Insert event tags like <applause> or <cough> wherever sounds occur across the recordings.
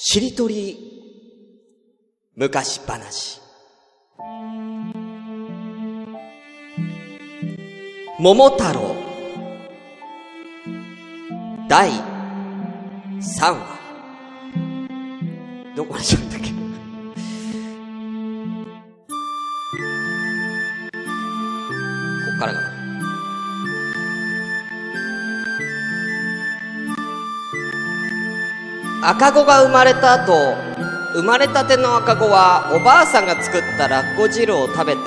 しりとり、昔話。桃太郎。第3話。どこでしょう赤子が生まれた後、生まれたての赤子はおばあさんが作ったラッコ汁を食べて、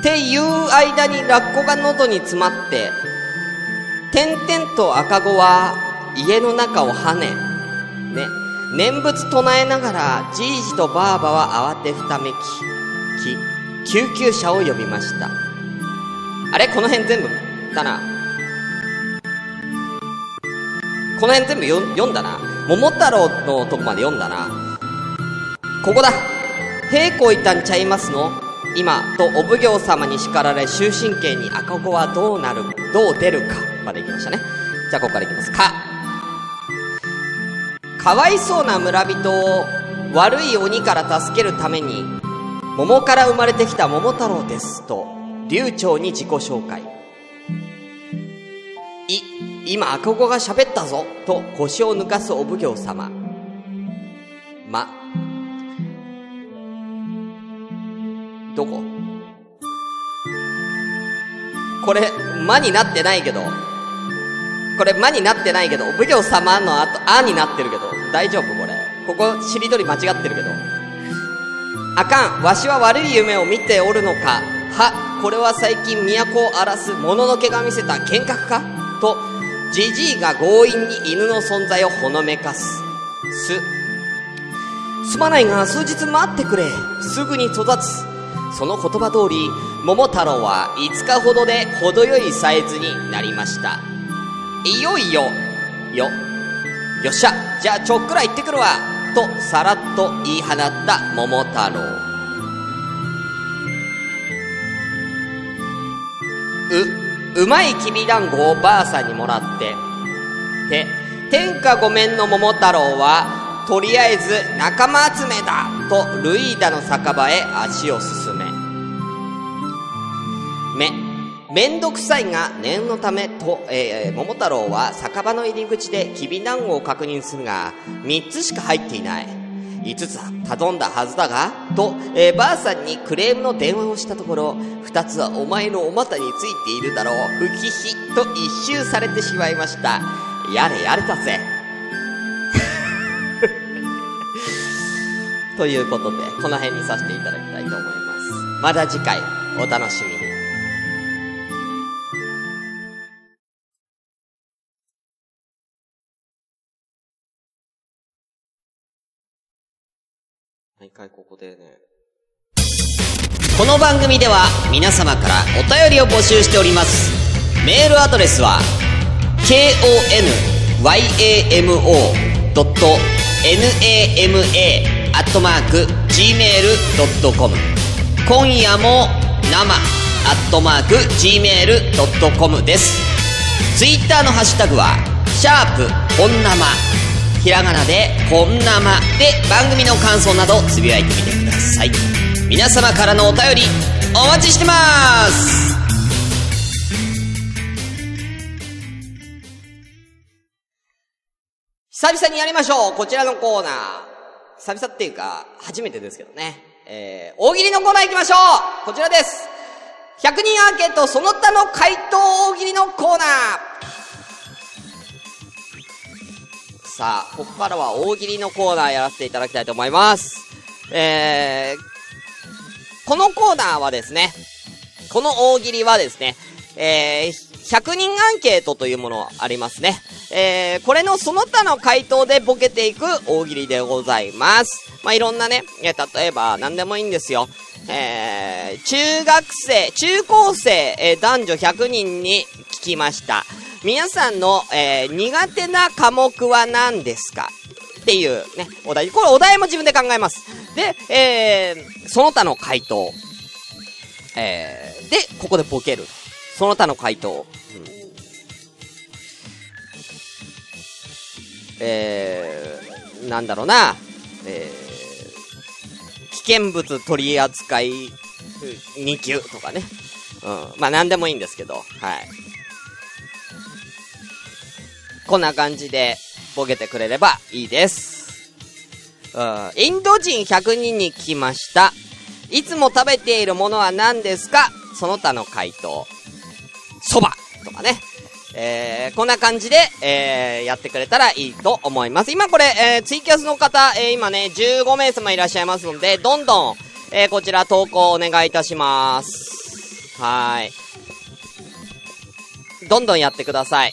っていう間にラッコが喉に詰まって、点々と赤子は家の中を跳ね、ね、念仏唱えながらじいじとばあばは慌てふためき、き、救急車を呼びました。あれ？この辺全部？だな。この辺全部読んだな。桃太郎のとこまで読んだな。ここだ。平行いたんちゃいますの？今、とお奉行様に叱られ終身刑に赤子はどうなる、どう出るか、まで行きましたね。じゃあ、ここから行きます。か。かわいそうな村人を悪い鬼から助けるために、桃から生まれてきた桃太郎です。と、流暢に自己紹介。い、今赤子が喋ったぞと腰を抜かすお奉行様。ま、どこ？これ、間になってないけど、これ間になってないけど、お奉行様の後、あになってるけど、大丈夫？これ。ここ、しりとり間違ってるけど。あかん、わしは悪い夢を見ておるのか。は、これは最近都を荒らすもののけが見せた幻覚か？と、じじいが強引に犬の存在をほのめかす。す。すまないが数日待ってくれ。すぐに育つ。その言葉通り、桃太郎は5日ほどで程よいサイズになりました。いよいよ、よ、よっしゃ、じゃあちょっくら行ってくるわ。と、さらっと言い放った桃太郎。う、うまいきびだんごをばあさんにもらって、て、天下ごめんの桃太郎は、とりあえず仲間集めだと、ルイーダの酒場へ足を進め。め、めんどくさいが念のためと、えー、桃太郎は酒場の入り口できびだんごを確認するが、3つしか入っていない。5つ頼んだはずだが、と、えー、ばあさんにクレームの電話をしたところ、2つはお前のお股についているだろう、ふひひ、と一周されてしまいました。やれやれたぜ。<laughs> ということで、この辺にさせていただきたいと思います。また次回、お楽しみに。毎回ここでね。この番組では皆様からお便りを募集しております。メールアドレスは、konyamo.nama.gmail.com 今夜も生アットマーク gmail.com です。ツイッターのハッシュタグは、シャープ本生ひらがなで、こんなまで番組の感想などつぶやいてみてください。皆様からのお便り、お待ちしてます久々にやりましょうこちらのコーナー。久々っていうか、初めてですけどね。えー、大喜利のコーナー行きましょうこちらです100人アンケートその他の回答大喜利のコーナーさあ、ここからは大喜利のコーナーやらせていただきたいと思います。えー、このコーナーはですね、この大喜利はですね、えー、100人アンケートというものありますね。えー、これのその他の回答でボケていく大喜利でございます。まあ、いろんなね、えー例えば何でもいいんですよ。えー、中学生、中高生、えー男女100人に聞きました。皆さんの、えー苦手な科目は何ですか？っていうね、お題。これお題も自分で考えます。で、えー、その他の回答。えー、で、ここでボケる。その他の回答。うんえー、なんだろうな、えー、危険物取扱い2級とかね。うん。まあ、なんでもいいんですけど、はい。こんな感じで、ボケてくれればいいです。うん。インド人100人に聞きました。いつも食べているものは何ですか？その他の回答。蕎麦とかね。えー、こんな感じで、えー、やってくれたらいいと思います。今これ、えー、ツイキャスの方、えー、今ね、15名様いらっしゃいますので、どんどん、えー、こちら投稿お願いいたします。はい。どんどんやってください。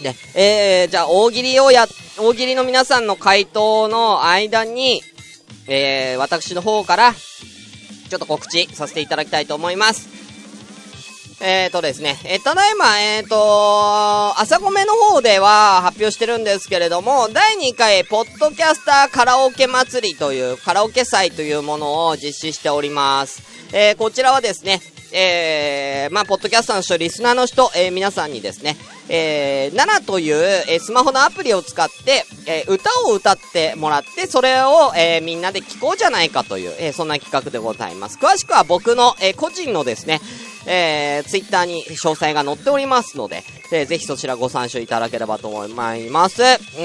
で、えー、じゃあ、大喜利をや、大喜利の皆さんの回答の間に、えー、私の方から、ちょっと告知させていただきたいと思います。えーとですね、えー、ただいま、えーと、朝ごめの方では発表してるんですけれども、第2回、ポッドキャスターカラオケ祭りという、カラオケ祭というものを実施しております。えー、こちらはですね、えー、まあ、ポッドキャスターの人、リスナーの人、えー、皆さんにですね、えー、7という、えー、スマホのアプリを使って、えー、歌を歌ってもらって、それを、えー、みんなで聴こうじゃないかという、えー、そんな企画でございます。詳しくは僕の、えー、個人のですね、えー、ツイッターに詳細が載っておりますので、えー、ぜひそちらご参照いただければと思います。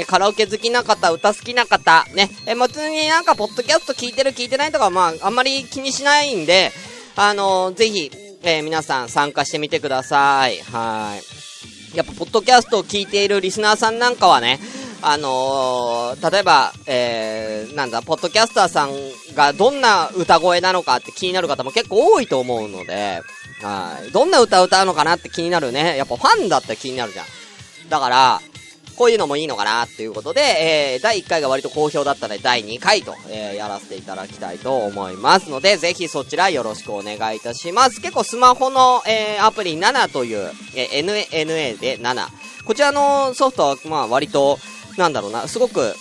カラオケ好きな方、歌好きな方、ね、えー、別になんか、ポッドキャスト聞いてる聞いてないとか、まあ、あんまり気にしないんで、あのー、ぜひ、えー、皆さん参加してみてください。はい。やっぱ、ポッドキャストを聞いているリスナーさんなんかはね、あのー、例えば、えー、なんだ、ポッドキャスターさんがどんな歌声なのかって気になる方も結構多いと思うので、はい。どんな歌歌うのかなって気になるね。やっぱファンだったら気になるじゃん。だから、こういうのもいいのかなっていうことで、えー、第1回が割と好評だったので、第2回と、えー、やらせていただきたいと思いますので、ぜひそちらよろしくお願いいたします。結構スマホの、えー、アプリ7という、えー、NNA で7。こちらのソフトは、まあ割と、なんだろうな、すごく、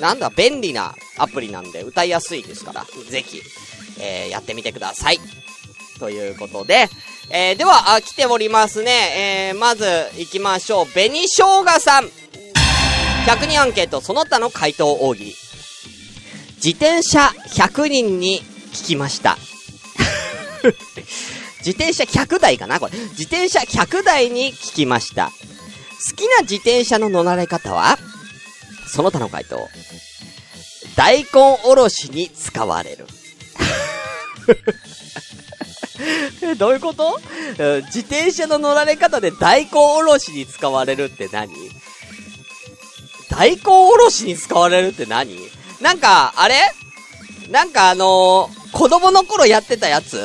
なんだ、便利なアプリなんで歌いやすいですから、ぜひ、えー、やってみてください。ということで、えー、では、あ、来ておりますね。えー、まず、行きましょう。紅生姜さん。100人アンケート、その他の回答大喜利。自転車100人に聞きました。<laughs> 自転車100台かなこれ。自転車100台に聞きました。好きな自転車の乗られ方は？その他の回答。大根おろしに使われる。<laughs> え、<laughs> どういうこと？自転車の乗られ方で大根おろしに使われるって何？大根おろしに使われるって何？なんか、あれ？なんかあのー、子供の頃やってたやつ？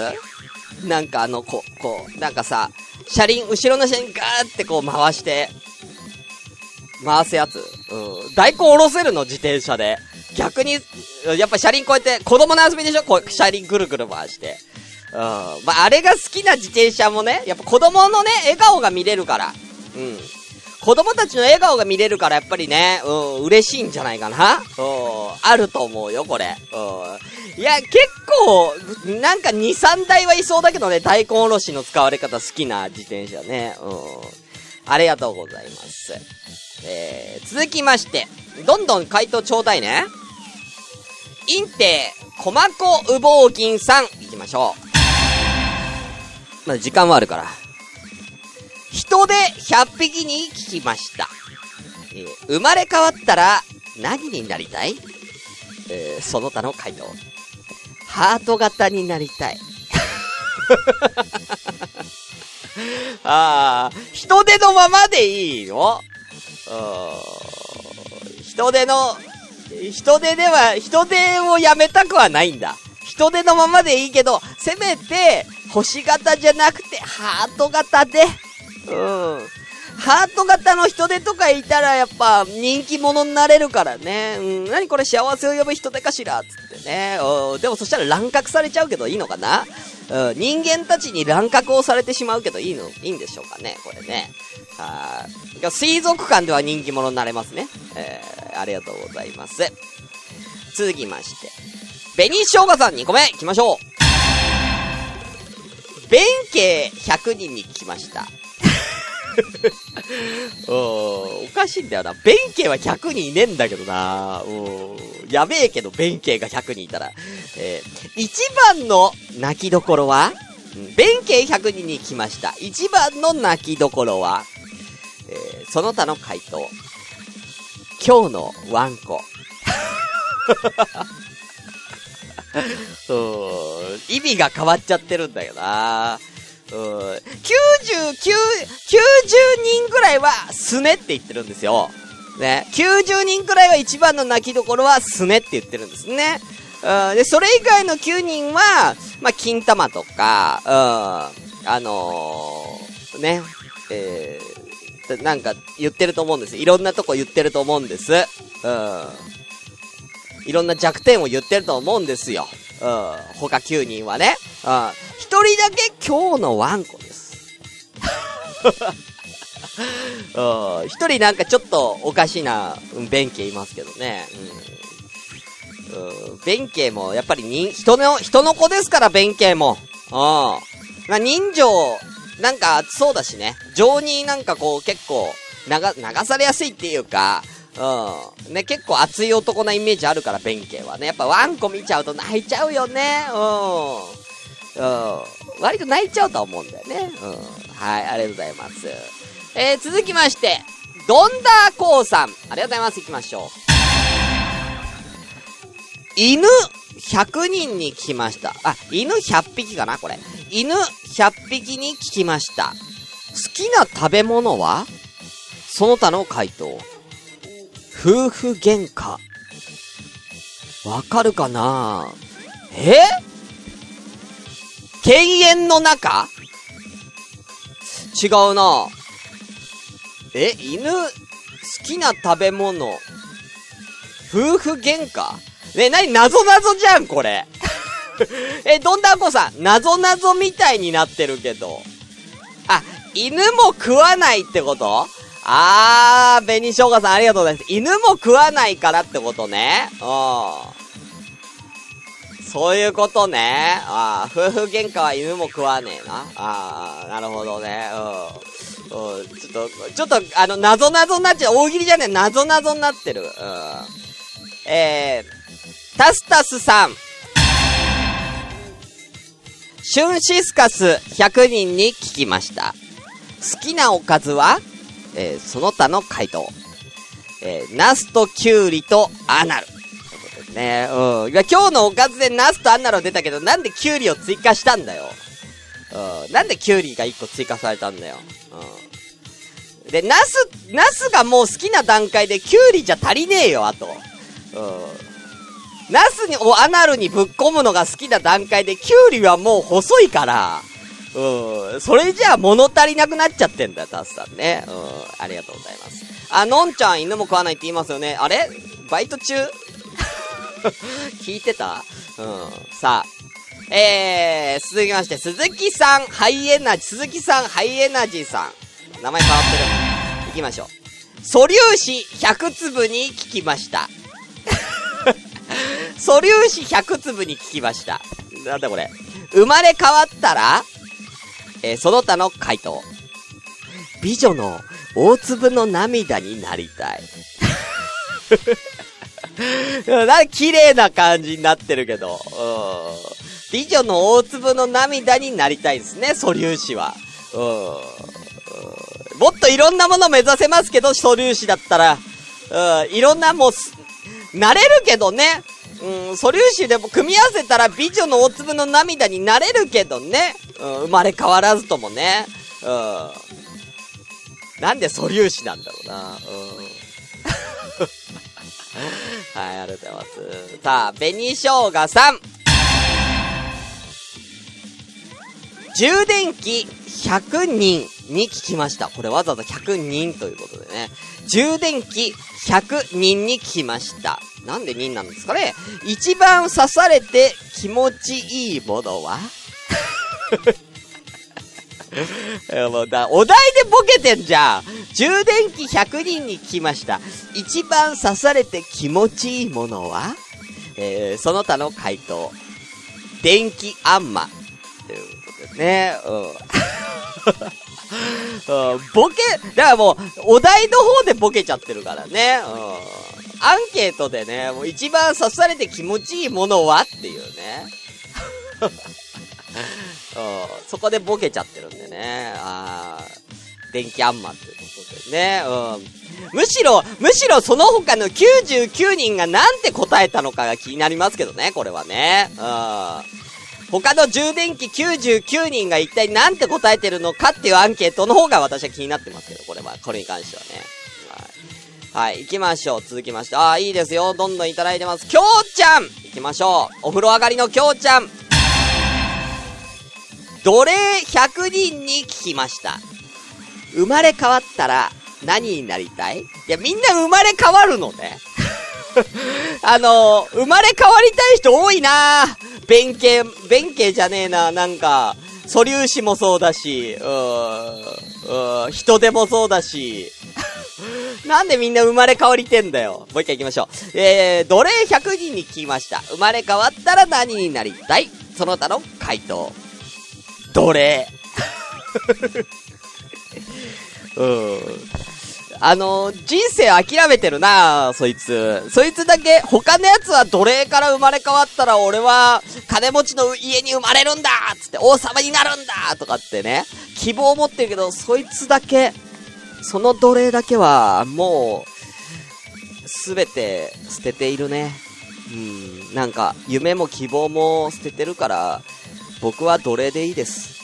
なんかあの、こ、こう、なんかさ、車輪、後ろの車輪ガーってこう回して、回すやつ？うん。大根おろせるの？自転車で。逆に、やっぱ車輪こうやって、子供の遊びでしょ？こう、車輪ぐるぐる回して。うん。まあ、あれが好きな自転車もね、やっぱ子供のね、笑顔が見れるから。うん。子供たちの笑顔が見れるから、やっぱりね、うん、嬉しいんじゃないかな。うん。あると思うよ、これ。うん。いや、結構、なんか2、3台はいそうだけどね、大根おろしの使われ方好きな自転車ね。うん。ありがとうございます。えー、続きまして、どんどん回答ちょうだいね。インテ、コマコウボウギンさん、行きましょう。まだ時間はあるから。人で100匹に聞きました。えー、生まれ変わったら何になりたい？えー、その他の回答。ハート型になりたい。<laughs> ああ、人手のままでいいの？人手の、人手では、人手をやめたくはないんだ。人手のままでいいけど、せめて、星型じゃなくて、ハート型で、うん。ハート型の人手とかいたらやっぱ人気者になれるからね。うん、何これ幸せを呼ぶ人手かしらつってね。うん、でもそしたら乱獲されちゃうけどいいのかなうん、人間たちに乱獲をされてしまうけどいいの、いいんでしょうかね、これね。はい。水族館では人気者になれますね。えー、ありがとうございます。続きまして。紅生姜さん2個目、行きましょう。弁慶100人に聞きました。<laughs> おかしいんだよな。弁慶は100人いねえんだけどな。やべえけど、弁慶が100人いたら。えー、一番の泣きどころは、弁慶100人に来ました。一番の泣きどころは、えー、その他の回答。今日のワンコ。<laughs> 意味が変わっちゃってるんだよな。うん、99、90人ぐらいはすねって言ってるんですよ。ね。90人くらいは一番の泣きどころはすねって言ってるんですね。うん、で、それ以外の9人は、まあ、金玉とか、うん、あのー、ね、えー、なんか言ってると思うんですいろんなとこ言ってると思うんです。うん。いろんな弱点を言ってると思うんですよ。うん。他9人はね。うん。一人だけ今日のワンコです。うん。一人なんかちょっとおかしいな、弁慶いますけどね。うん。弁慶もやっぱり人、人の、人の子ですから、弁慶も。うん。まあ、人情、なんか熱そうだしね。情になんかこう結構、流、流されやすいっていうか、うん。ね、結構熱い男なイメージあるから、弁慶はね。やっぱワンコ見ちゃうと泣いちゃうよね。うん。うん。割と泣いちゃうと思うんだよね。うん。はい、ありがとうございます。えー、続きまして、ドンダーコーさん。ありがとうございます。行きましょう。犬100人に聞きました。あ、犬100匹かなこれ。犬100匹に聞きました。好きな食べ物は？その他の回答。夫婦喧嘩？わかるかな？え？犬猿の中？違うな。え、犬、好きな食べ物、夫婦喧嘩？ね、なに、なぞなぞじゃん、これ。<laughs> え、どんだんこさん、なぞなぞみたいになってるけど。あ、犬も食わないってこと？あー、紅生姜さんありがとうございます。犬も食わないからってことね。うん。そういうことね。ああ、夫婦喧嘩は犬も食わねえな。ああ、なるほどね。うん。うん、ちょっと、ちょっと、あの、なぞなぞになっちゃう。大喜利じゃねえ、なぞなぞになってる。うん。えー、タスタスさん。シュンシスカス100人に聞きました。好きなおかずは？えー、その他の回答。えー、ナスとキュウリとアナル。ねうん。今日のおかずでナスとアンナロ出たけど、なんでキュウリを追加したんだよ。うん。なんでキュウリが1個追加されたんだよ。うん。で、ナス、ナスがもう好きな段階でキュウリじゃ足りねえよ、あと。うん。ナスに、お、アナルにぶっ込むのが好きな段階で、キュウリはもう細いから、うん。それじゃあ物足りなくなっちゃってんだよ、タスさんね。うん。ありがとうございます。あ、のんちゃん犬も食わないって言いますよね。あれ？バイト中？<laughs> 聞いてた？うん。さあ。えー、続きまして、鈴木さん、ハイエナジー、鈴木さん、ハイエナジーさん。名前変わってる。行きましょう。素粒子100粒に聞きました。<laughs> 素粒子100粒に聞きました。なんだこれ？生まれ変わったら、えー、その他の回答。美女の大粒の涙になりたい。<laughs> な綺麗な感じになってるけど、うん。美女の大粒の涙になりたいですね、素粒子は。うん。もっといろんなもの目指せますけど、素粒子だったら。うん、いろんなもう、なれるけどね。うん、素粒子でも組み合わせたら美女の大粒の涙になれるけどね。うん、生まれ変わらずともね。うん。なんで素粒子なんだろうな。うん。<laughs> はい、ありがとうございます。さあ、紅生姜さん。充電器100人に聞きました。これわざわざ100人ということでね。充電器100人に聞きました。なんで人なんですかね一番刺されて気持ちいいものは？<laughs> もうだ、お題でボケてんじゃん。充電器100人に聞きました。一番刺されて気持ちいいものは？えー、その他の回答。電気あんま。ということですね。うん、<laughs> ボケ、だからもう、お題の方でボケちゃってるからね。うん。アンケートでね、もう一番刺されて気持ちいいものはっていうね。<laughs> うん、そこでボケちゃってるんでね。あ、電気あんまってことでね。うん。むしろ、むしろその他の99人がなんて答えたのかが気になりますけどね、これはね。うん。他の充電器99人が一体なんて答えてるのかっていうアンケートの方が私は気になってますけど、これは、これに関してはね。はい。行きましょう。続きまして。ああ、いいですよ。どんどんいただいてます。きょうちゃん行きましょう。お風呂上がりのきょうちゃん。奴隷100人に聞きました。生まれ変わったら何になりたい？いや、みんな生まれ変わるのね。<laughs> あのー、生まれ変わりたい人多いな弁慶、弁慶じゃねえな、なんか、素粒子もそうだし、うーん、うーん、人手もそうだし、なんでみんな生まれ変わりてんだよ。もう一回行きましょう。えー、奴隷100人に聞きました。生まれ変わったら何になりたい？その他の回答。奴隷。<laughs> うん。あのー、人生諦めてるなそいつ。そいつだけ、他のやつは奴隷から生まれ変わったら俺は、金持ちの家に生まれるんだつって王様になるんだとかってね、希望を持ってるけど、そいつだけ、その奴隷だけは、もう、すべて捨てているね。うん、なんか、夢も希望も捨ててるから、僕は奴隷でいいです。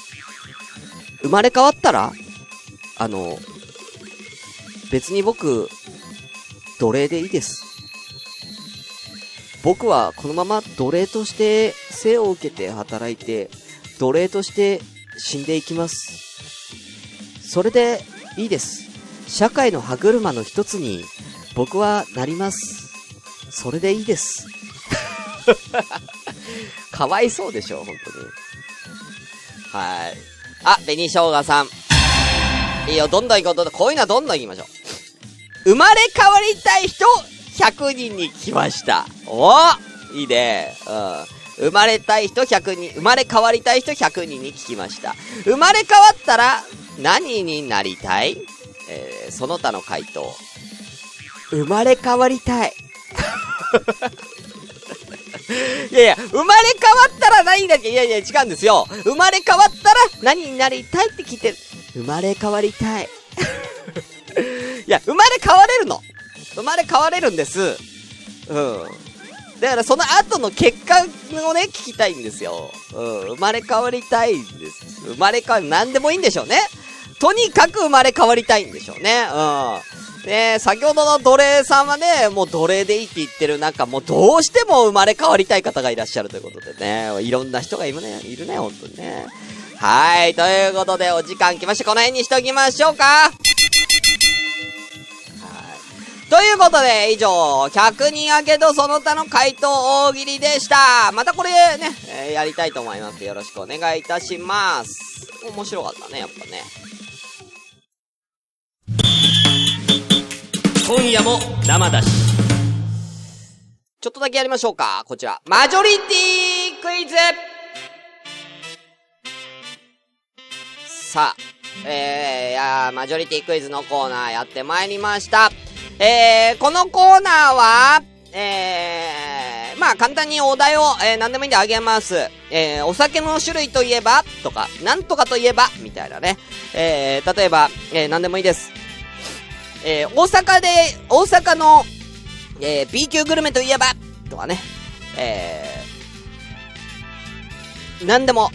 生まれ変わったらあの、別に僕、奴隷でいいです。僕はこのまま奴隷として生を受けて働いて、奴隷として死んでいきます。それでいいです。社会の歯車の一つに僕はなります。それでいいです。<laughs> かわいそうでしょ、本当に。はい。あ、紅生姜さん。いいよ、どんどん行こう、どんどん。こういうのはどんどん行きましょう。生まれ変わりたい人、100人に来ました。おいいね。うん。生まれたい人100人、生まれ変わりたい人100人に聞きました。生まれ変わったら何になりたい？えー、その他の回答。生まれ変わりたい。<laughs> いやいや、生まれ変わったら何だっけいやいや、違うんですよ。生まれ変わったら何になりたいって聞いてる。生まれ変わりたい。いや、生まれ変われるの。生まれ変われるんです。うん。だからその後の結果をね、聞きたいんですよ。うん。生まれ変わりたいんです。生まれ変わる、なんでもいいんでしょうね。とにかく生まれ変わりたいんでしょうね。うん。ね先ほどの奴隷さんはね、もう奴隷でいいって言ってる中、もうどうしても生まれ変わりたい方がいらっしゃるということでね、いろんな人がいるね、いるね、本当にね。はい。ということで、お時間来ました。この辺にしときましょうか。はい。ということで、以上、100人あけどその他の回答大喜利でした。またこれね、えー、やりたいと思います。よろしくお願いいたします。面白かったね、やっぱね。今夜も生だし。ちょっとだけやりましょうか。こちら。マジョリティクイズさあ、えー、やマジョリティクイズのコーナーやってまいりました。えー、このコーナーは、えー、まあ簡単にお題を、えー、何でもいいんであげます。えー、お酒の種類といえば？とか、なんとかといえば？みたいなね。えー、例えば、えー、何でもいいです。えー、大阪で、大阪の、えー、B 級グルメといえばとかね。えー、何でも、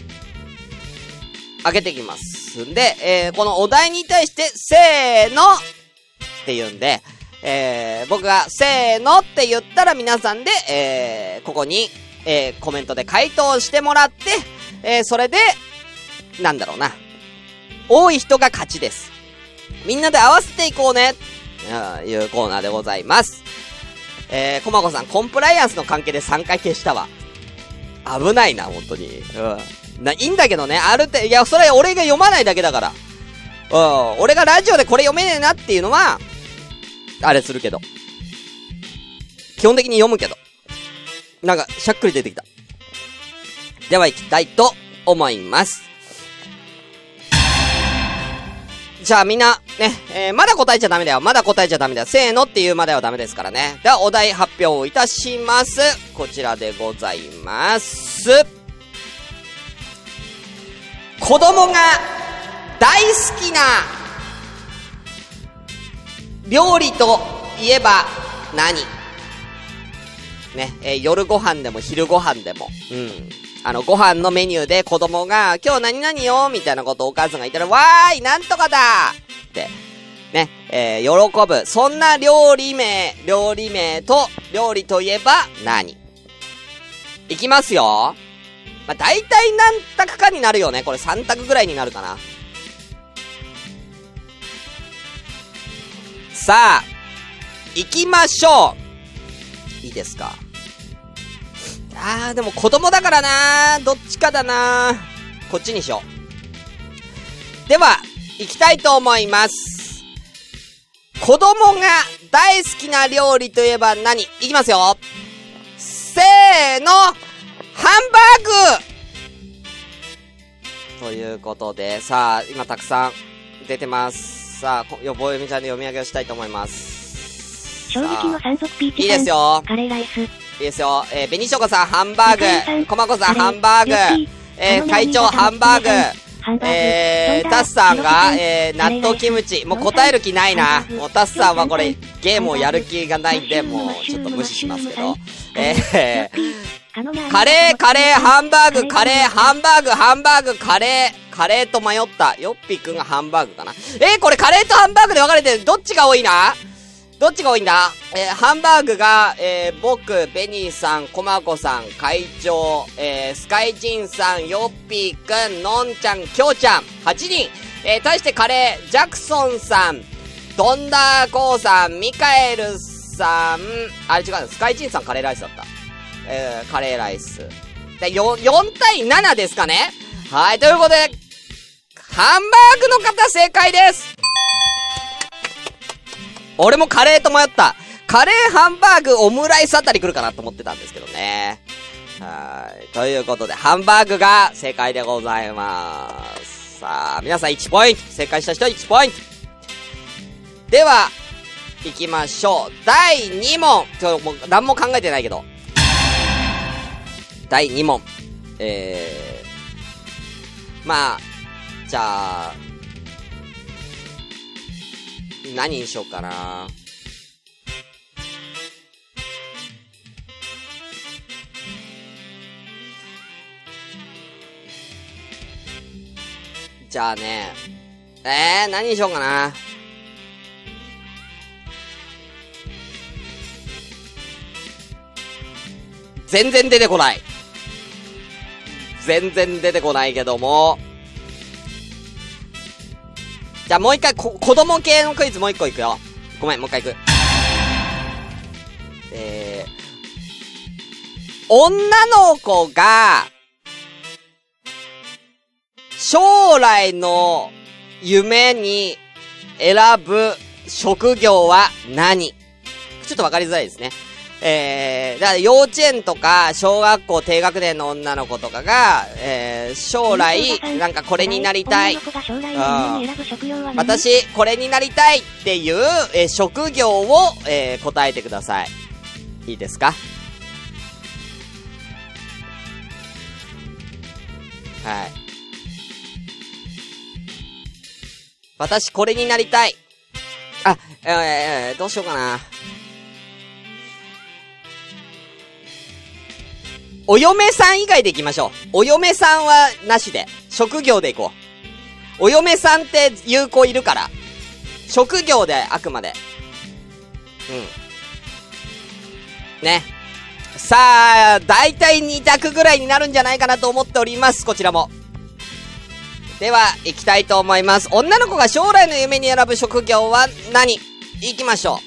あげてきます。ますんで、えー、このお題に対して、せーのって言うんで、えー、僕がせーのって言ったら皆さんで、えー、ここに、えー、コメントで回答してもらって、えー、それで、なんだろうな。多い人が勝ちです。みんなで合わせていこうね、というコーナーでございます。えー、コマコさん、コンプライアンスの関係で3回消したわ。危ないな、本当に。うん。な、いいんだけどね、ある程度、いや、それ俺が読まないだけだから。うん、俺がラジオでこれ読めねえなっていうのは、あれするけど。基本的に読むけど。なんか、しゃっくり出てきた。では行きたいと思います。じゃあみんな、ね、えー、まだ答えちゃダメだよ。まだ答えちゃダメだよ。せーのっていうまではダメですからね。では、お題発表いたします。こちらでございます。子供が大好きな料理といえば何？ね、えー、夜ご飯でも昼ご飯でも、うん。あの、ご飯のメニューで子供が、今日何々よみたいなことをお母さんが言ったら、わーいなんとかだって、ね、えー、喜ぶ。そんな料理名、料理名と、料理といえば何？いきますよ。まあ、大体何択かになるよね。これ3択ぐらいになるかな。さあ、行きましょういいですか？あー、でも子供だからなどっちかだなこっちにしよう。では、行きたいと思います。子供が大好きな料理といえば何？いきますよ。せーのハンバーグということで、さあ、今たくさん出てます。さあ、よぼよみちゃんで読み上げをしたいと思います。正直の山賊ピーチいいですよ。カレーライス。いいですよ。えー、紅しょこさん、ハンバーグ。こまこさん、ハンバーグ。えー、会長、ハンバーグ。えー、タスさんが、えー、納豆キムチ。もう答える気ないな。もうタスさんはこれ、ゲームをやる気がないんで、もう、ちょっと無視しますけど。えー、カレー、カレー、ハンバーグ、カレー、ハンバーグ、ハンバーグ、カレー、カレーと迷った。ヨッピーくんがハンバーグかな。えー、これカレーとハンバーグで分かれてる。どっちが多いな？どっちが多いんだ？えー、ハンバーグが、えー、僕、ベニーさん、コマコさん、会長、えー、スカイジンさん、ヨッピーくん、のんちゃん、きょうちゃん、8人。えー、対してカレー、ジャクソンさん、ドンダーコーさん、ミカエルさん、あれ違うスカイジンさんカレーライスだった。えー、カレーライス。で、4、4対7ですかねはい、ということで、ハンバーグの方正解です俺もカレーと迷った。カレー、ハンバーグ、オムライスあたり来るかなと思ってたんですけどね。はい。ということで、ハンバーグが正解でございます。さあ、皆さん1ポイント。正解した人1ポイント。では、行きましょう。第2問。ちょ、もう、何も考えてないけど。第2問。えー、まあ、じゃあ、何にしようかな。じゃあね、えー、何にしようかな。全然出てこない。全然出てこないけども、じゃあもう一回こ、子供系のクイズもう一個いくよ。ごめん、もう一回いく。えー、女の子が、将来の夢に選ぶ職業は何？ちょっとわかりづらいですね。えー、だから幼稚園とか小学校低学年の女の子とかが、えー、将来、なんかこれになりたい。私、これになりたいっていう、えー、職業を、えー、答えてください。いいですか？はい。私、これになりたい。あ、えー、どうしようかな。お嫁さん以外で行きましょう。お嫁さんはなしで。職業で行こう。お嫁さんって有効いるから。職業であくまで。うん。ね。さあ、だいたい2択ぐらいになるんじゃないかなと思っております。こちらも。では、行きたいと思います。女の子が将来の夢に選ぶ職業は何？行きましょう。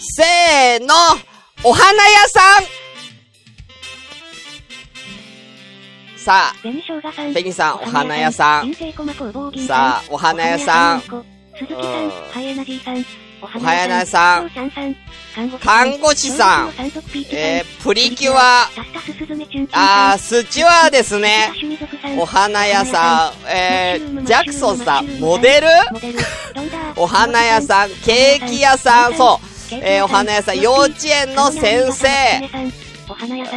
せーの、お花屋さんさあ、紅さん、お花屋さん。さあ、お花屋さん。鈴木さん、ハイエナジーさん。おはやなさん。看護師さん。えー、プリキュア。あー、スチュワーですね。お花屋さん。えー、ジャクソンさん。モデル？お花屋さん。ケーキ屋さん。そう。えー、お花屋さん。幼稚園の先生。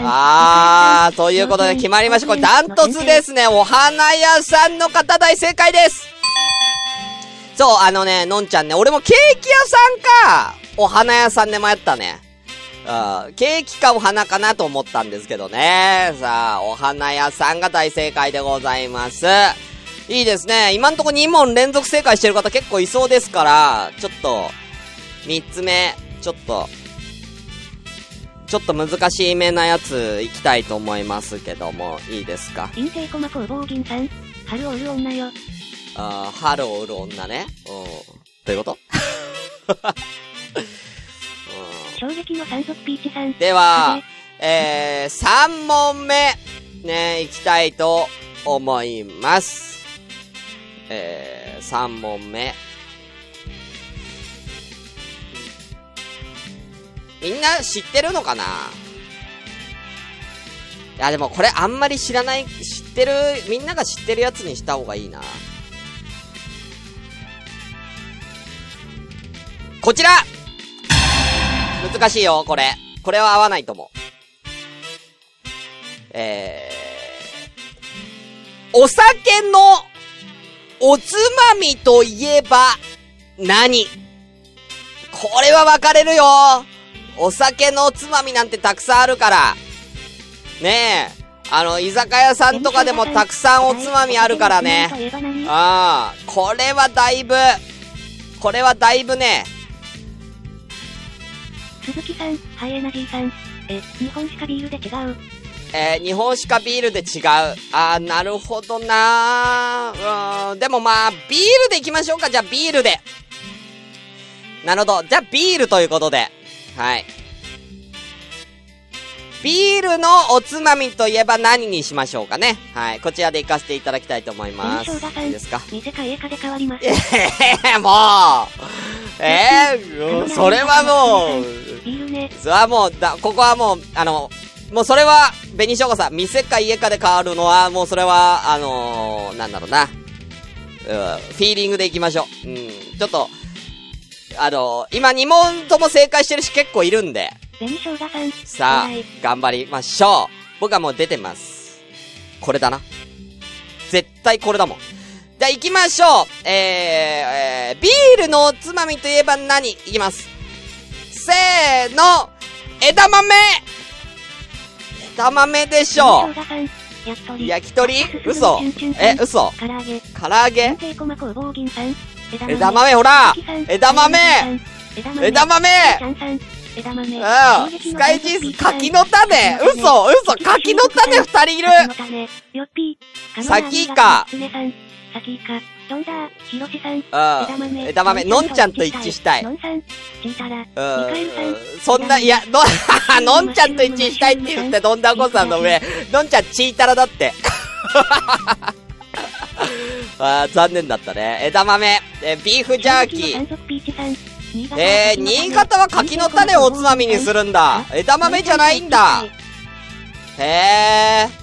あー、ということで決まりました。これダントツですね。お花屋さんの方大正解ですそう、あのね、のんちゃんね、俺もケーキ屋さんか、お花屋さんで迷ったね。うん、ケーキかお花かなと思ったんですけどね。さあ、お花屋さんが大正解でございます。いいですね。今んとこ2問連続正解してる方結構いそうですから、ちょっと、3つ目、ちょっと、ちょっと難しいめなやついきたいと思いますけども、いいですか？金星駒工房銀さん、春を売る女よ。あ春を売る女ね。うん。どういうこと？<laughs> 衝撃の山賊ピーチさん。では、えー、3問目、ね、いきたいと思います。えー、3問目。みんな知ってるのかな？いや、でもこれあんまり知らない、知ってる、みんなが知ってるやつにした方がいいな。こちら難しいよ、これ。これは合わないと思う。えー、お酒のおつまみといえば何？これは分かれるよお酒のおつまみなんてたくさんあるから。ねえ。あの、居酒屋さんとかでもたくさんおつまみあるからね。ああ、これはだいぶ、これはだいぶね、鈴木さん、ハイエナジーさん。え、日本しかビールで違う。えー、日本しかビールで違う。あー、なるほどなー。うん、でもまあ、ビールで行きましょうか。じゃあビールで。なるほど。じゃあビールということで。はい。ビールのおつまみといえば何にしましょうかね？はい。こちらで行かせていただきたいと思います。いいですか？店か家かで変わります。え <laughs> えー、もうええー、それはもう、いるね。それはもう、だ、ここはもう、あの、もうそれは、紅しょうがさん、店か家かで変わるのは、もうそれは、あのー、なんだろうな。うん、フィーリングでいきましょう。うん、ちょっと、あのー、今2問とも正解してるし結構いるんで。さん。さあ、頑張りましょう。僕はもう出てます。これだな。絶対これだもん。じゃあ行きましょう。えー、えー、ビールのおつまみといえば何？いきます。せーの枝豆枝豆でしょ焼き鳥嘘え、嘘唐揚げ唐揚げ？枝豆。ほら。枝豆。枝豆。枝豆。うん。スカイジース、柿の種。嘘嘘。柿の種二人いる。先か。先か。ドンダー、ヒロシさん、枝豆、枝豆、のんちゃんと一致したい。のんさん、チータラ、ミカエルさん。そんな、いや、の、<laughs> のんちゃんと一致したいって言って、ドンダーコさんの上、のんちゃんチータラだって。あ残念だったね。枝豆、えビーフジャーキー。えー、新潟は柿の種をおつまみにするんだ。枝豆じゃないんだ。へー。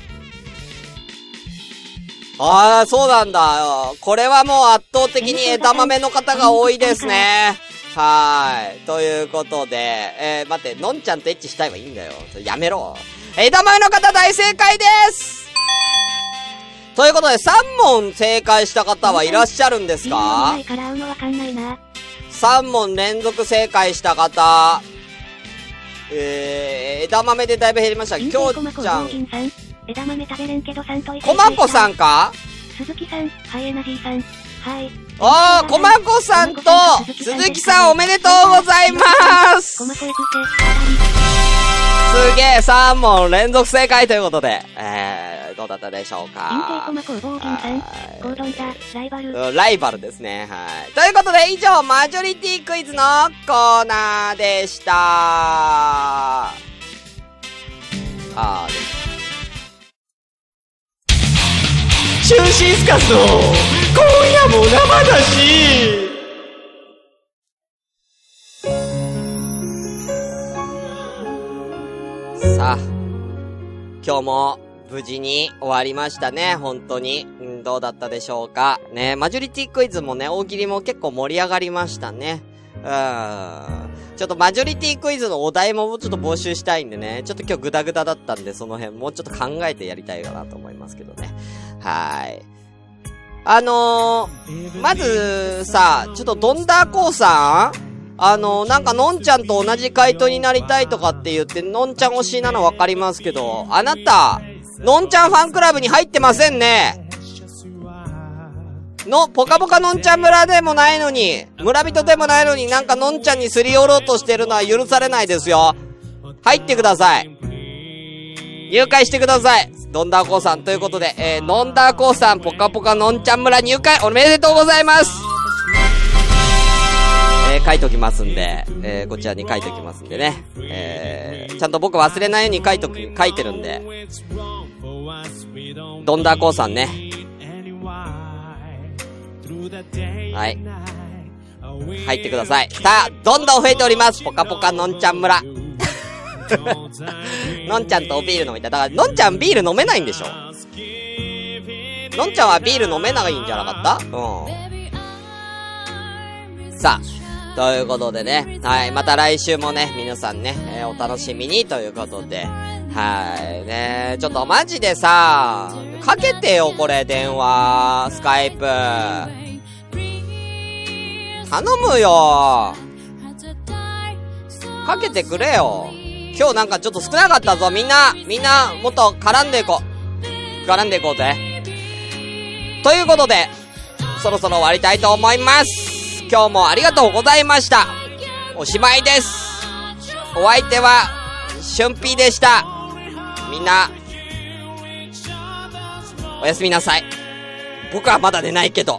ああ、そうなんだ。これはもう圧倒的に枝豆の方が多いですね。はい。ということで、えー、待って、のんちゃんとエッチしたいはいいんだよ。やめろ。枝豆の方大正解ですということで、3問正解した方はいらっしゃるんですか ?3 問連続正解した方、えー、枝豆でだいぶ減りました。きょうちゃん。枝豆食べれんけどさんとこまこさんか？鈴木さん、ハイエナジーさん。はい。おー、こまこさんと鈴木さんおめでとうございますすげえ、3問連続正解ということで、えー、どうだったでしょうかライバル。ライバルですね、はい。ということで、以上、マジョリティクイズのコーナーでした。あー、でシュスカスの今夜も生だしさあ、今日も無事に終わりましたね、本当に。ん、どうだったでしょうか。ね、マジョリティクイズもね、大喜利も結構盛り上がりましたね。うーん。ちょっとマジョリティクイズのお題もちょっと募集したいんでね、ちょっと今日グダグダだったんで、その辺もうちょっと考えてやりたいかなと思いますけどね。はーい。あのー、まずさ、ちょっとドンダーコーさん？あのー、なんかのんちゃんと同じ回答になりたいとかって言って、のんちゃん推しなのわかりますけど、あなた、のんちゃんファンクラブに入ってませんね。の、ぽかぽかのんちゃん村でもないのに、村人でもないのになんかのんちゃんにすり寄ろうとしてるのは許されないですよ。入ってください。入会してください。ドンダーコーさんということで、えー、ノンダーコーさん、ぽかぽかのんちゃん村入会おめでとうございますえー、書いときますんで、えー、こちらに書いときますんでね。えー、ちゃんと僕忘れないように書いとく、書いてるんで、ドンダーコーさんね。はい。入ってください。さあ、どんどん増えております。ぽかぽかのんちゃん村。<laughs> のんちゃんとビール飲みたい。だから、のんちゃんビール飲めないんでしょのんちゃんはビール飲めないんじゃなかった？うん。さあ、ということでね、はい、また来週もね、皆さんね、えー、お楽しみにということで、はい、ね、ちょっとマジでさ、かけてよ、これ、電話、スカイプ。頼むよ。かけてくれよ。今日なんかちょっと少なかったぞ。みんな、みんな、もっと絡んでいこう。絡んでいこうぜ。ということで、そろそろ終わりたいと思います。今日もありがとうございました。おしまいです。お相手は、しゅんぴーでした。みんな、おやすみなさい。僕はまだ寝ないけど。